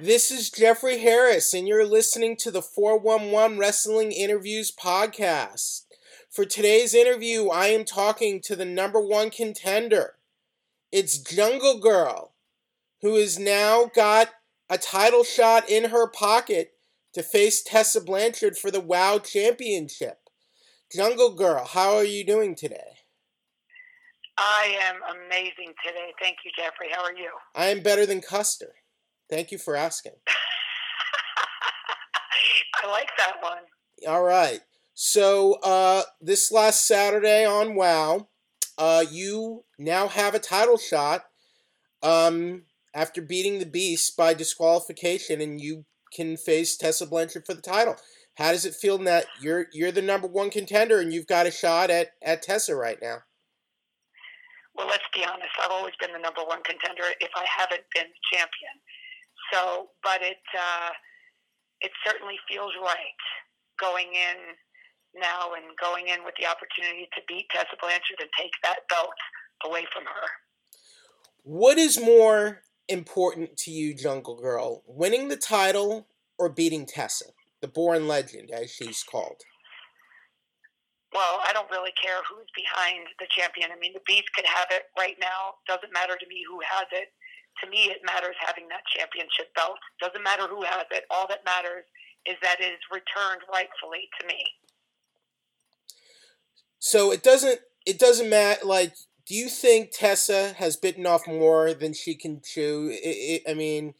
This is Jeffrey Harris, and you're listening to the 411 Wrestling Interviews podcast. For today's interview, I am talking to the number one contender. It's Jungle Girl, who has now got a title shot in her pocket to face Tessa Blanchard for the WOW Championship. Jungle Girl, how are you doing today? I am amazing today. Thank you, Jeffrey. How are you? I am better than Custer. Thank you for asking. I like that one. All right. So uh, this last Saturday on WOW, uh, you now have a title shot um, after beating the Beast by disqualification, and you can face Tessa Blanchard for the title. How does it feel that you're you're the number one contender and you've got a shot at, at Tessa right now? Well, let's be honest. I've always been the number one contender if I haven't been champion. So, but it uh, it certainly feels right going in now and going in with the opportunity to beat Tessa Blanchard and take that belt away from her. What is more important to you, Jungle Girl, winning the title or beating Tessa, the born legend, as she's called? Well, I don't really care who's behind the champion. I mean, the Beast could have it right now. Doesn't matter to me who has it to me, it matters having that championship belt. Doesn't matter who has it. All that matters is that it is returned rightfully to me. So it doesn't. It doesn't matter. Like, do you think Tessa has bitten off more than she can chew? It, it, I mean,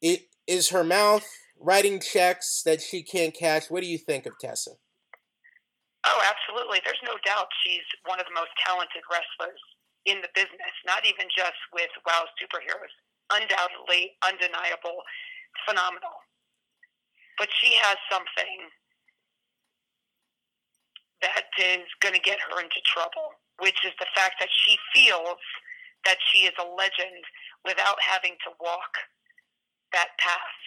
it is her mouth writing checks that she can't cash. What do you think of Tessa? Oh, absolutely. There's no doubt she's one of the most talented wrestlers in the business, not even just with WoW superheroes. Undoubtedly, undeniable, phenomenal. But she has something that is going to get her into trouble, which is the fact that she feels that she is a legend without having to walk that path.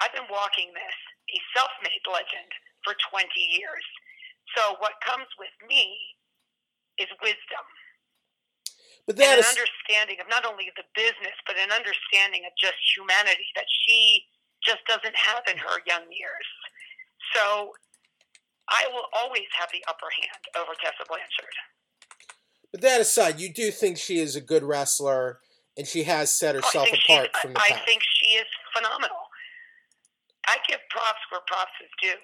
I've been walking this, a self made legend, for 20 years. So what comes with me is wisdom but that and is, an understanding of not only the business, but an understanding of just humanity that she just doesn't have in her young years. So I will always have the upper hand over Tessa Blanchard. But that aside, you do think she is a good wrestler, and she has set herself apart from the I think she is phenomenal. I give props where props is due.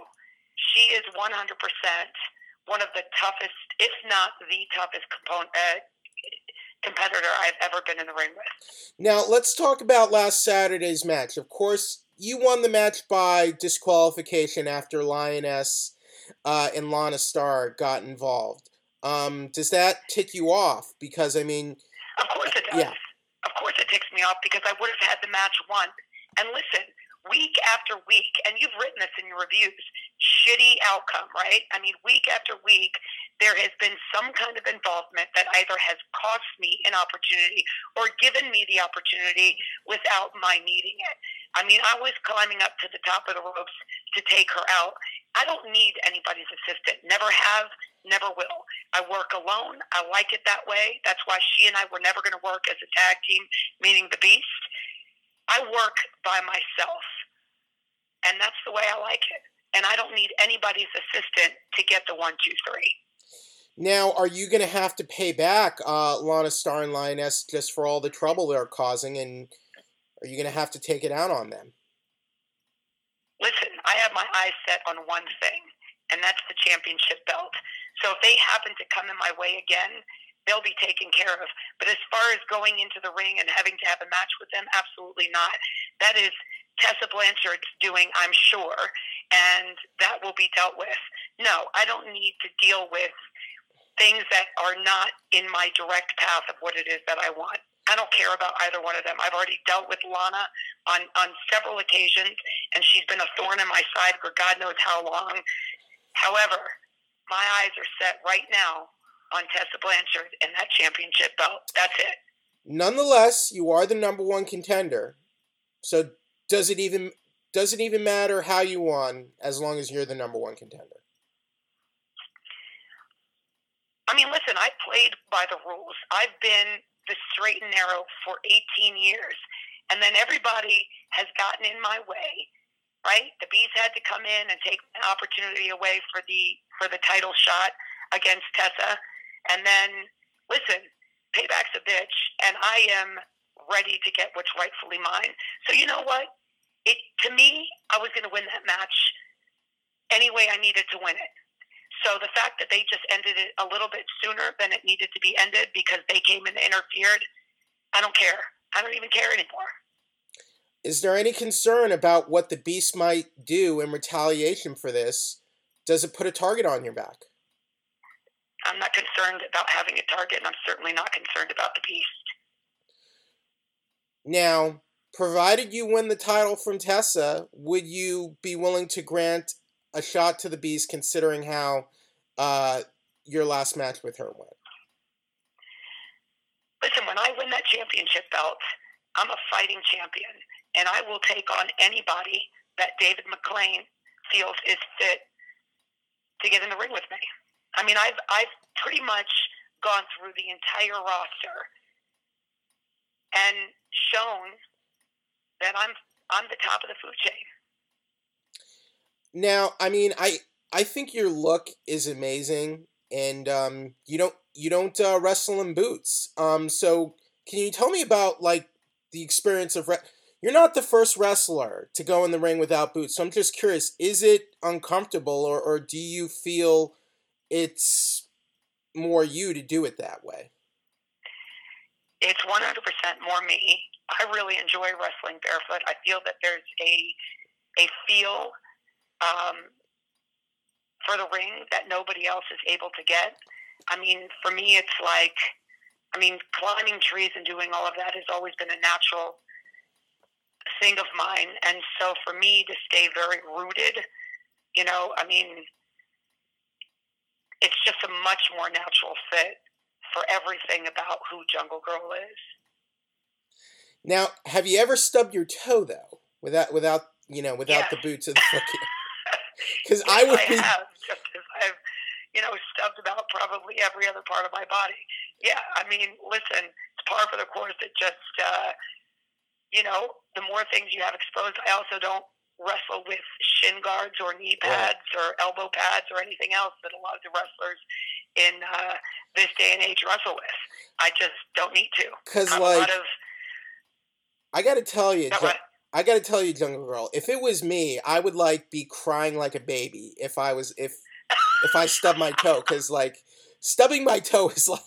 She is 100% one of the toughest, if not the toughest component, uh, competitor I've ever been in the ring with. Now, let's talk about last Saturday's match. Of course, you won the match by disqualification after Lioness uh, and Lana Star got involved. Um, does that tick you off? Because, I mean. Of course it does. Yeah. Of course it ticks me off because I would have had the match won. And listen, week after week, and you've written this in your reviews, shitty outcome, right? I mean, week after week, there has been some kind of involvement that either has cost me an opportunity or given me the opportunity without my needing it. I mean, I was climbing up to the top of the ropes to take her out. I don't need anybody's assistant. Never have, never will. I work alone. I like it that way. That's why she and I were never going to work as a tag team, meaning the Beast. I work by myself, and that's the way I like it. And I don't need anybody's assistant to get the one, two, three. Now, are you going to have to pay back uh, Lana Star and Lioness just for all the trouble they're causing, and are you going to have to take it out on them? Listen, I have my eyes set on one thing, and that's the championship belt. So if they happen to come in my way again, they'll be taken care of. But as far as going into the ring and having to have a match with them, absolutely not. That is Tessa Blanchard's doing, I'm sure, and that will be dealt with. No, I don't need to deal with things that are not in my direct path of what it is that I want. I don't care about either one of them. I've already dealt with Lana on, on several occasions, and she's been a thorn in my side for God knows how long. However, my eyes are set right now on Tessa Blanchard and that championship belt. That's it. Nonetheless, you are the number one contender. So does it even does it even matter how you won as long as you're the number one contender? I mean, listen, I played by the rules. I've been the straight and narrow for 18 years. And then everybody has gotten in my way, right? The bees had to come in and take an opportunity away for the for the title shot against Tessa. And then listen, payback's a bitch, and I am ready to get what's rightfully mine. So you know what? It to me, I was going to win that match any way I needed to win it. So the fact that they just ended it a little bit sooner than it needed to be ended because they came and interfered, I don't care. I don't even care anymore. Is there any concern about what the beast might do in retaliation for this? Does it put a target on your back? I'm not concerned about having a target, and I'm certainly not concerned about the beast. Now, provided you win the title from Tessa, would you be willing to grant a shot to the beast, considering how uh, your last match with her went? Listen, when I win that championship belt, I'm a fighting champion, and I will take on anybody that David McLane feels is fit to get in the ring with me. I mean, I've I've pretty much gone through the entire roster and shown that I'm I'm the top of the food chain. Now, I mean, I I think your look is amazing, and um, you don't you don't uh, wrestle in boots. Um, so can you tell me about like the experience of? Re- You're not the first wrestler to go in the ring without boots. So I'm just curious: is it uncomfortable, or or do you feel it's more you to do it that way? It's 100% more me. I really enjoy wrestling barefoot. I feel that there's a a feel um, for the ring that nobody else is able to get. I mean, for me, it's like, I mean, climbing trees and doing all of that has always been a natural thing of mine. And so for me to stay very rooted, you know, I mean, it's just a much more natural fit for everything about who Jungle Girl is. Now, have you ever stubbed your toe though, without without you know without Yes. the boots of the foot? Because I would be. have, just as I've, you know, stubbed about probably every other part of my body. Yeah, I mean, listen, it's par for the course. It just, uh, you know, the more things you have exposed. I also don't wrestle with shin guards or knee Right. pads or elbow pads or anything else that a lot of the wrestlers in uh, this day and age wrestle with. I just don't need to. Because like lot of I got to tell you, no? I got to tell you, Jungle Girl. If it was me, I would like be crying like a baby if I was if if I stubbed my toe. Because like stubbing my toe is like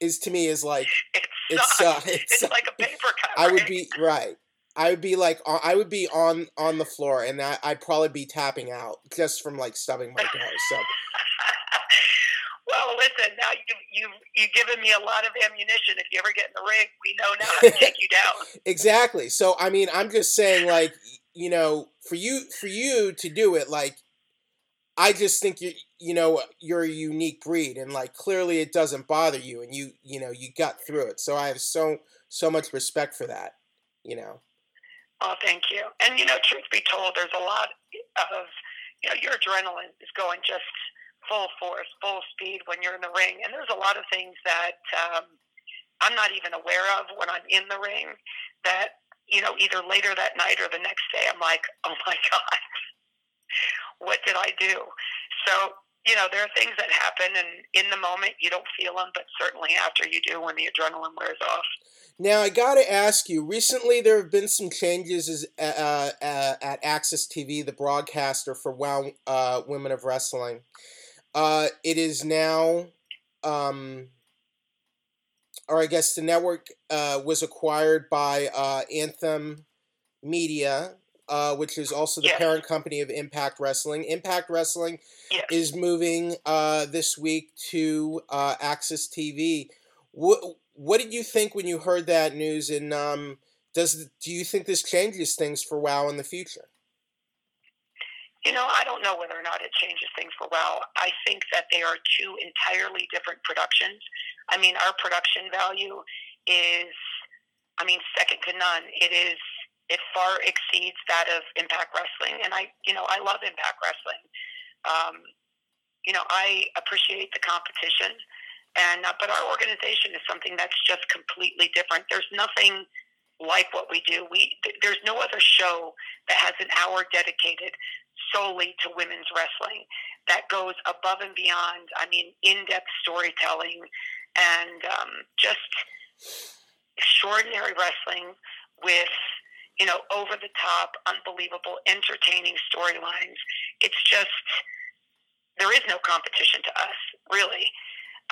is to me is like it it's sucks. uh, it's. it's like a paper cut. I would be right. I would be like I would be on on the floor, and I, I'd probably be tapping out just from like stubbing my toe. So listen. Now you you you've given me a lot of ammunition. If you ever get in the ring, we know now how to take you down. exactly. So I mean, I'm just saying, like you know, for you for you to do it, like I just think you you know you're a unique breed, and like clearly it doesn't bother you, and you you know you got through it. So I have so so much respect for that. You know. Oh, thank you. And you know, truth be told, there's a lot of you know your adrenaline is going just full force, full speed when you're in the ring, and there's a lot of things that um, I'm not even aware of when I'm in the ring. That you know, either later that night or the next day, I'm like, oh my god, what did I do? So you know, there are things that happen, and in the moment you don't feel them, but certainly after you do, when the adrenaline wears off. Now I got to ask you. Recently, there have been some changes uh, uh, at Access TV, the broadcaster for Wow uh, Women of Wrestling. Uh, it is now, um, or I guess the network uh, was acquired by uh, Anthem Media, uh, which is also the Yes. parent company of Impact Wrestling. Impact Wrestling Yes. is moving uh, this week to uh, Access TV. What What did you think when you heard that news? And um, does do you think this changes things for WoW in the future? You know, I don't know whether or not it changes things for WoW. I think that they are two entirely different productions. I mean, our production value is, I mean, second to none. It is, it far exceeds that of Impact Wrestling, and I, you know, I love Impact Wrestling. Um, you know, I appreciate the competition, and uh, but our organization is something that's just completely different. There's nothing like what we do. We there's no other show that has an hour dedicated solely to women's wrestling that goes above and beyond. I mean, in-depth storytelling and um, just extraordinary wrestling with you know over the top, unbelievable, entertaining storylines. It's just there is no competition to us, really.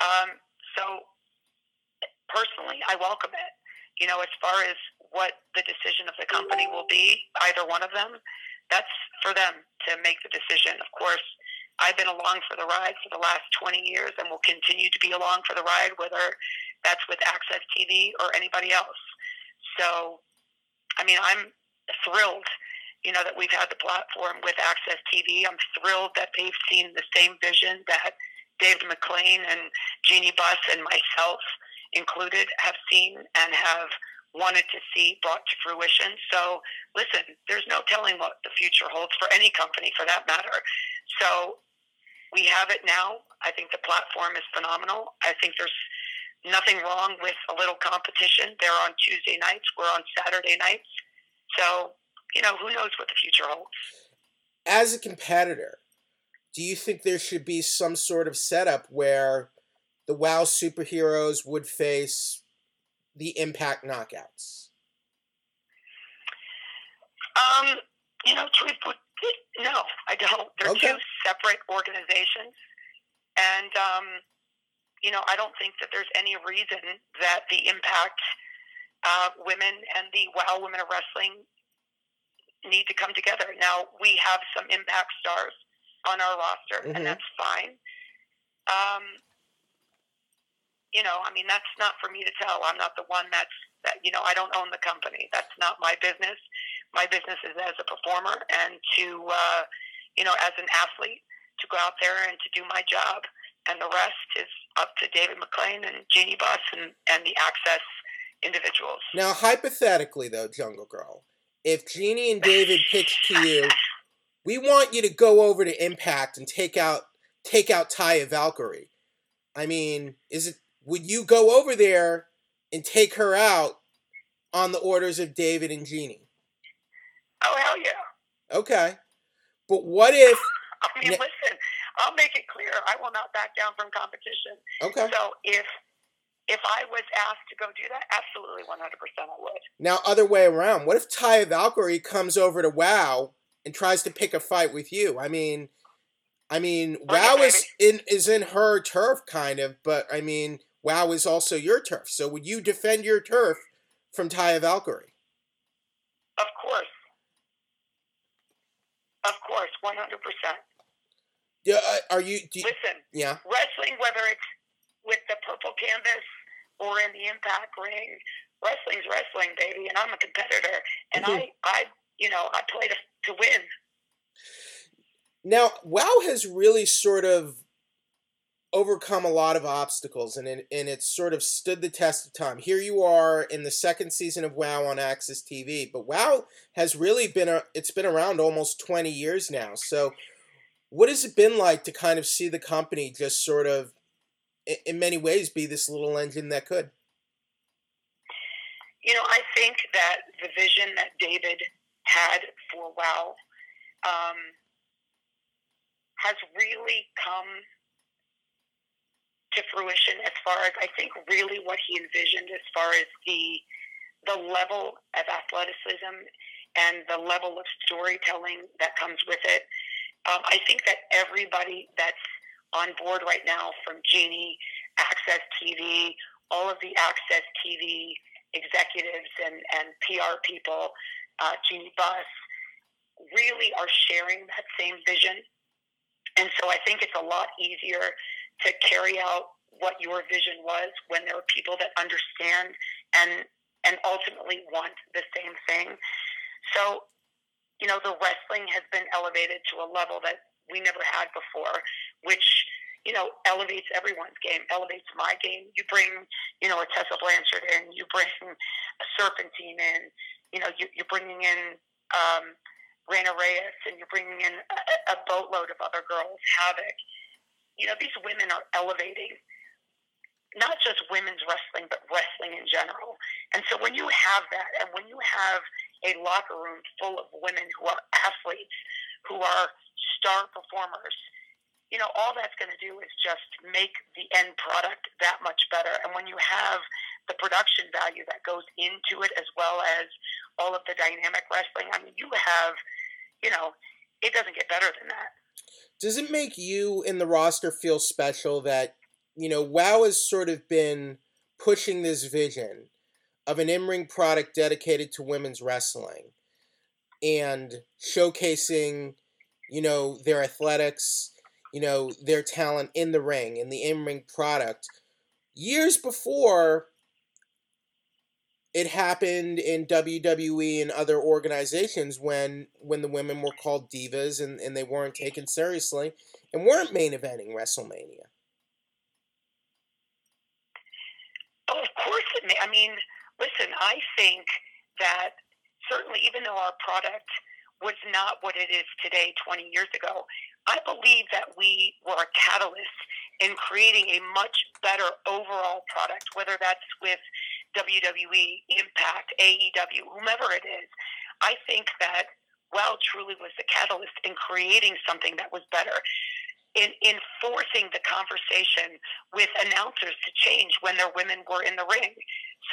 Um, so personally, I welcome it. You know, as far as what the decision of the company will be, either one of them, that's for them to make the decision. Of course, I've been along for the ride for the last 20 years and will continue to be along for the ride, whether that's with Access TV or anybody else. So, I mean, I'm thrilled, you know, that we've had the platform with Access TV. I'm thrilled that they've seen the same vision that David McLane and Jeanie Buss and myself included have seen and have wanted to see brought to fruition. So, listen, there's no telling what the future holds for any company for that matter. So, we have it now. I think the platform is phenomenal. I think there's nothing wrong with a little competition. They're on Tuesday nights, we're on Saturday nights. So, you know, who knows what the future holds. As a competitor, do you think there should be some sort of setup where the WoW superheroes would face the Impact Knockouts? Um, you know, truth no, I don't. They're okay. two separate organizations, and um, you know, I don't think that there's any reason that the Impact uh, women and the WoW Women of Wrestling need to come together. Now, we have some Impact stars on our roster, mm-hmm. and that's fine. Um, you know, I mean, that's not for me to tell. I'm not the one that's that. You know, I don't own the company. That's not my business. My business is as a performer and to, uh, you know, as an athlete to go out there and to do my job. And the rest is up to David McLane and Jeanie Buss and, and the Access individuals. Now, hypothetically, though, Jungle Girl, if Jeanie and David pitched to you, we want you to go over to Impact and take out take out Taya Valkyrie. I mean, is it would you go over there and take her out on the orders of David and Jeanie? Oh hell yeah. Okay. But what if I mean listen, I'll make it clear I will not back down from competition. Okay. So if if I was asked to go do that, absolutely 100% I would. Now, other way around, what if Taya Valkyrie comes over to WoW and tries to pick a fight with you? I mean, I mean, WoW is in is in her turf, kind of, but I mean, WoW is also your turf. So would you defend your turf from Taya Valkyrie? Of course. Of course, 100%. Yeah, uh, are you, Do you, Listen, yeah. wrestling, whether it's with the purple canvas or in the impact ring, wrestling's wrestling, baby, and I'm a competitor. And mm-hmm. I, I, you know, I play to, to win. Now, WoW has really sort of overcome a lot of obstacles and it, and it's sort of stood the test of time. Here you are in the second season of WoW on Access TV, but WoW has really been a, it's been around almost 20 years now. So what has it been like to kind of see the company just sort of in many ways be this little engine that could? You know, I think that the vision that David had for WoW um, has really come to fruition as far as I think really what he envisioned as far as the the level of athleticism and the level of storytelling that comes with it. Um, I think that everybody that's on board right now, from Jeanie, Access TV, all of the Access TV executives and, and PR people, uh, Jeanie Buss, really are sharing that same vision. And so I think it's a lot easier to carry out what your vision was when there are people that understand and and ultimately want the same thing. So, you know, the wrestling has been elevated to a level that we never had before, which you know elevates everyone's game, elevates my game. You bring you know a Tessa Blanchard in, you bring a Serpentine in, you know you, you're bringing in. Um, Reyna Reyes, and you're bringing in a, a boatload of other girls, Havoc, you know, these women are elevating not just women's wrestling, but wrestling in general. And so when you have that, and when you have a locker room full of women who are athletes, who are star performers, you know, all that's going to do is just make the end product that much better. And when you have the production value that goes into it, as well as all of the dynamic wrestling, I mean, you have, you know, it doesn't get better than that. Does it make you in the roster feel special that, you know, WoW has sort of been pushing this vision of an in ring product dedicated to women's wrestling and showcasing, you know, their athletics, you know, their talent in the ring, in the in ring product. Years before it happened in WWE and other organizations when when the women were called divas and, and they weren't taken seriously and weren't main eventing WrestleMania. Oh, of course it may. I mean, listen, I think that certainly, even though our product was not what it is today 20 years ago, I believe that we were a catalyst in creating a much better overall product, whether that's with WWE, Impact, AEW, whomever it is. I think that WoW truly was the catalyst in creating something that was better in, in forcing the conversation with announcers to change when their women were in the ring.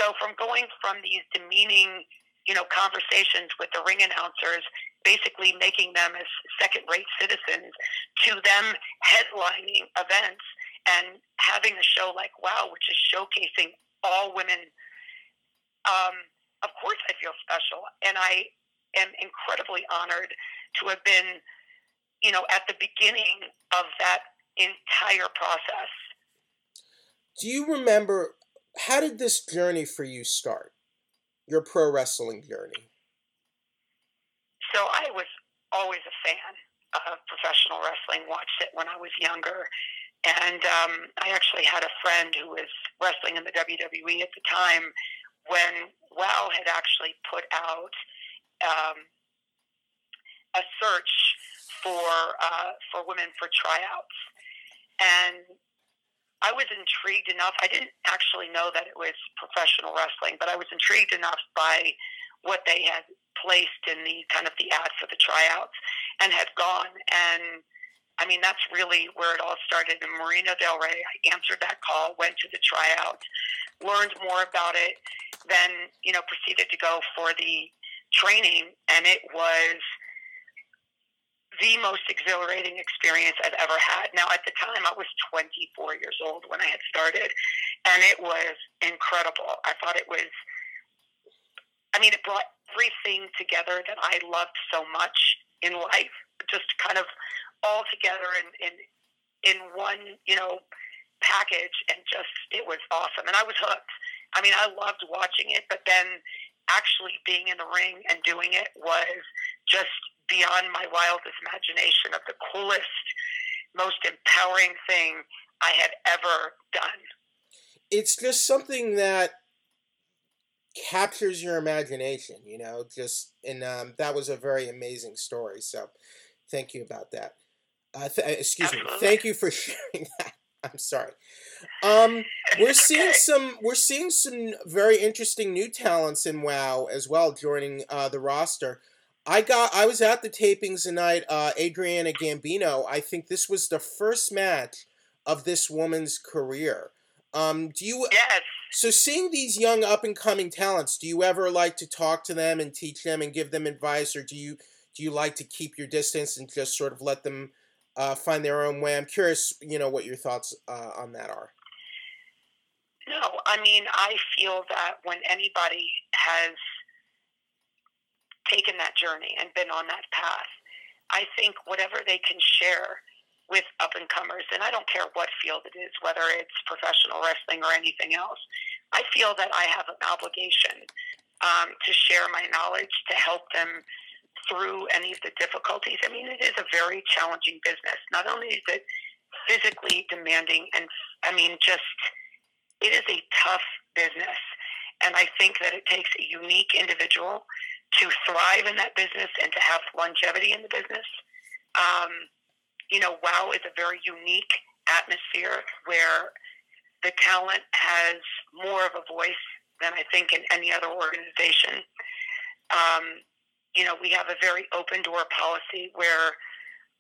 So from going from these demeaning, you know, conversations with the ring announcers, basically making them as second-rate citizens, to them headlining events and having a show like WoW, which is showcasing all women. Um, of course, I feel special, and I am incredibly honored to have been you know, at the beginning of that entire process. Do you remember how did this journey for you start? Your pro wrestling journey. So I was always a fan of professional wrestling. Watched it when I was younger, and um, I actually had a friend who was wrestling in the WWE at the time when WoW had actually put out um, a search for uh, for women for tryouts, and I was intrigued enough. I didn't actually know that it was professional wrestling, but I was intrigued enough by what they had placed in the kind of the ad for the tryouts, and had gone. And I mean, that's really where it all started in Marina Del Rey. I answered that call, went to the tryouts, learned more about it, then you know proceeded to go for the training, and it was the most exhilarating experience I've ever had. Now, at the time, I was 24 years old when I had started, and it was incredible. I thought it was, I mean, it brought everything together that I loved so much in life, just kind of all together in, in, in one, you know, package, and just, it was awesome. And I was hooked. I mean, I loved watching it, but then actually being in the ring and doing it was just beyond my wildest imagination of the coolest, most empowering thing I had ever done. It's just something that captures your imagination, you know, just, and um, that was a very amazing story. So thank you about that. Uh, th- excuse Absolutely. me. Thank you for sharing that. I'm sorry. Um, we're seeing some we're seeing some very interesting new talents in WoW as well joining uh, the roster. I got I was at the tapings tonight. Uh, Adriana Gambino. I think this was the first match of this woman's career. Um, do you? Yes. So seeing these young up and coming talents, do you ever like to talk to them and teach them and give them advice, or do you do you like to keep your distance and just sort of let them uh, find their own way? I'm curious, you know, what your thoughts uh, on that are. No, I mean, I feel that when anybody has taken that journey and been on that path. I think whatever they can share with up and comers, and I don't care what field it is, whether it's professional wrestling or anything else, I feel that I have an obligation um, to share my knowledge to help them through any of the difficulties. I mean, it is a very challenging business. Not only is it physically demanding, and I mean, just it is a tough business. And I think that it takes a unique individual to thrive in that business and to have longevity in the business. Um, you know, WoW is a very unique atmosphere where the talent has more of a voice than I think in any other organization. Um, you know, we have a very open door policy where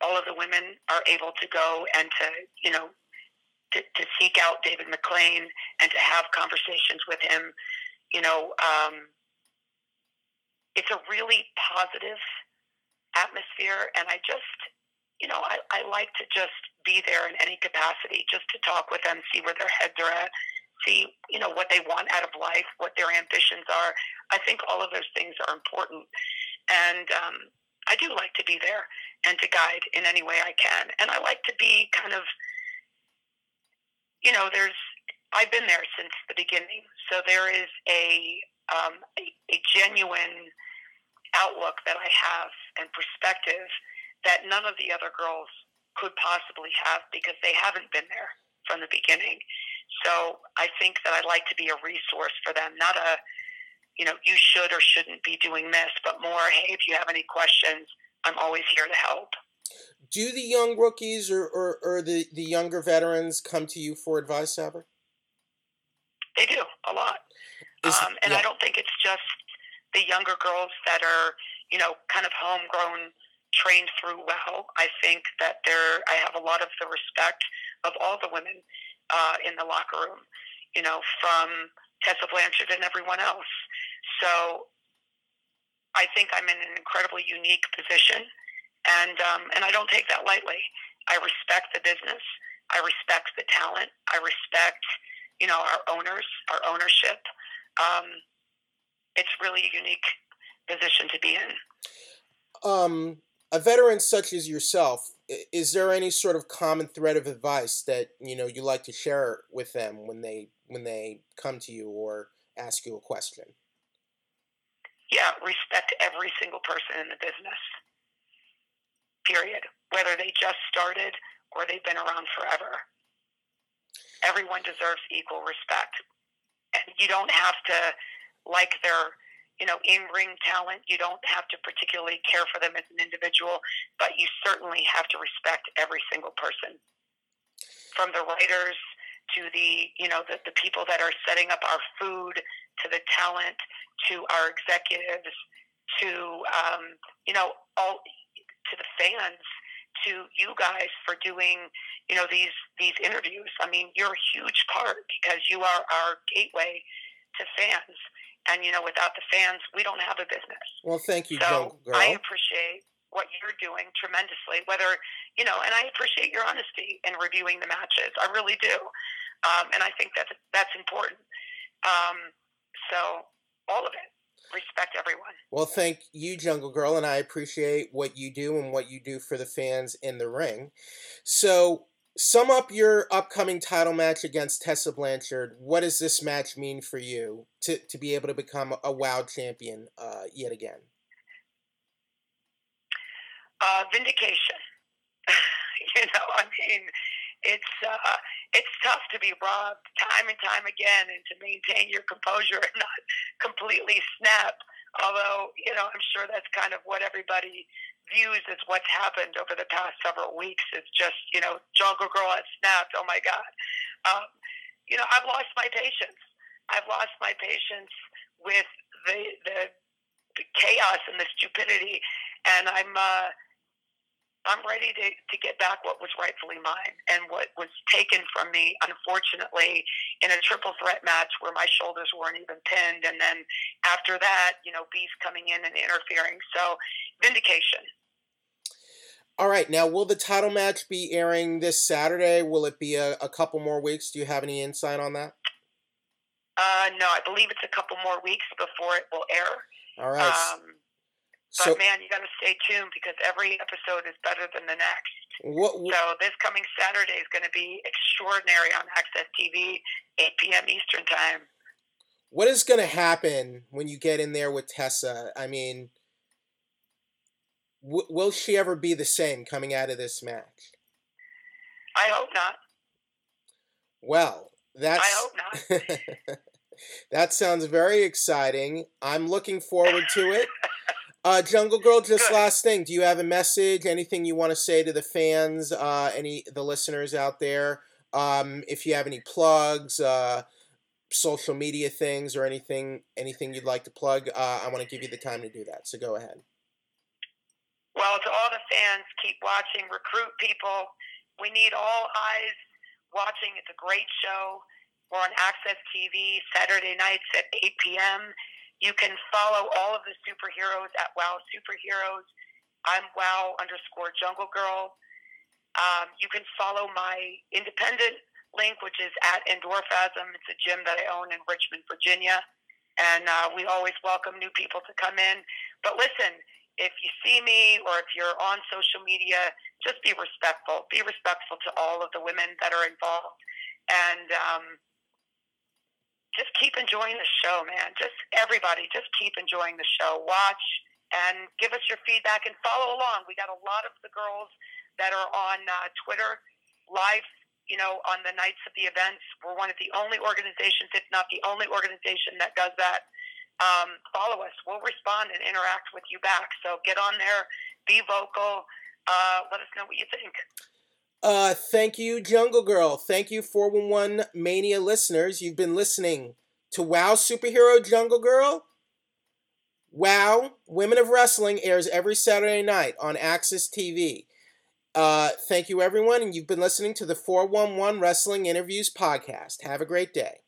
all of the women are able to go and to, you know, to, to seek out David McLane and to have conversations with him. You know, um, it's a really positive atmosphere, and I just, you know, I, I like to just be there in any capacity, just to talk with them, see where their heads are at, see, you know, what they want out of life, what their ambitions are. I think all of those things are important, and um, I do like to be there and to guide in any way I can, and I like to be kind of, you know, there's. I've been there since the beginning, so there is a um, a, a genuine outlook that I have and perspective that none of the other girls could possibly have because they haven't been there from the beginning. So I think that I'd like to be a resource for them, not a, you know, you should or shouldn't be doing this, but more, hey, if you have any questions, I'm always here to help. Do the young rookies or, or, or the, the younger veterans come to you for advice ever? They do, a lot. Is, um, and yeah. I don't think it's just the younger girls that are, you know, kind of homegrown, trained through well. I think that there, I have a lot of the respect of all the women uh, in the locker room, you know, from Tessa Blanchard and everyone else. So I think I'm in an incredibly unique position, and um, and I don't take that lightly. I respect the business. I respect the talent. I respect, you know, our owners, our ownership. Um, it's really a unique position to be in. Um, a veteran such as yourself, is there any sort of common thread of advice that you know you like to share with them when they when they come to you or ask you a question? Yeah, respect every single person in the business. Period. Whether they just started or they've been around forever. Everyone deserves equal respect. And you don't have to like their you know in ring talent. You don't have to particularly care for them as an individual, but you certainly have to respect every single person, from the writers to the you know the, the people that are setting up our food to the talent to our executives to um, you know all to the fans to you guys for doing you know these these interviews. I mean, you're a huge part because you are our gateway to fans. And you know, without the fans, we don't have a business. Well, thank you, so Girl. I appreciate what you're doing tremendously. Whether you know, and I appreciate your honesty in reviewing the matches. I really do, um, and I think that's that's important. Um, so all of it respect everyone. Well, thank you, Jungle Girl, and I appreciate what you do and what you do for the fans in the ring. So, sum up your upcoming title match against Tessa Blanchard. What does this match mean for you to, to be able to become a WOW champion uh, yet again? Uh, vindication. you know, I mean, it's uh, it's tough to be robbed time and time again, and to maintain your composure and not completely snap. Although, you know, I'm sure that's kind of what everybody views as what's happened over the past several weeks. It's just, you know, Jungle Girl has snapped. Oh my God. Um, you know, I've lost my patience. I've lost my patience with the the, the chaos and the stupidity, and I'm. Uh, I'm ready to, to get back what was rightfully mine and what was taken from me, unfortunately, in a triple threat match where my shoulders weren't even pinned. And then after that, you know, Beast coming in and interfering. So, vindication. All right. Now, will the title match be airing this Saturday? Will it be a, a couple more weeks? Do you have any insight on that? Uh, no, I believe it's a couple more weeks before it will air. All right. Um, but so, man, you got to stay tuned because every episode is better than the next. What, what, so this coming Saturday is going to be extraordinary on Access TV, 8 p.m. Eastern time. What is going to happen when you get in there with Tessa? I mean, w- will she ever be the same coming out of this match? I hope not. Well, that's. I hope not. that sounds very exciting. I'm looking forward to it. Uh, Jungle Girl, just Good. last thing. Do you have a message? Anything you want to say to the fans? Uh, any the listeners out there? Um, if you have any plugs, uh, social media things or anything anything you'd like to plug, uh, I want to give you the time to do that. So go ahead. Well, to all the fans, keep watching, recruit people. We need all eyes watching. It's a great show. We're on Access TV Saturday nights at 8 p.m. You can follow all of the superheroes at Wow Superheroes. I'm Wow underscore Jungle Girl. Um, you can follow my independent link, which is at Endorphasm. It's a gym that I own in Richmond, Virginia. And uh, we always welcome new people to come in. But listen, if you see me or if you're on social media, just be respectful. Be respectful to all of the women that are involved. And um, just keep enjoying the show, man. Just everybody, just keep enjoying the show. Watch and give us your feedback and follow along. We got a lot of the girls that are on uh, Twitter live, you know, on the nights of the events. We're one of the only organizations, if not the only organization, that does that. Um, follow us. We'll respond and interact with you back. So get on there, be vocal. Uh, let us know what you think. Uh, thank you, Jungle Girl. Thank you, 411 Mania listeners. You've been listening to Wow Superhero Jungle Girl. Wow Women of Wrestling airs every Saturday night on Access TV. Uh, thank you, everyone, and you've been listening to the 411 Wrestling Interviews podcast. Have a great day.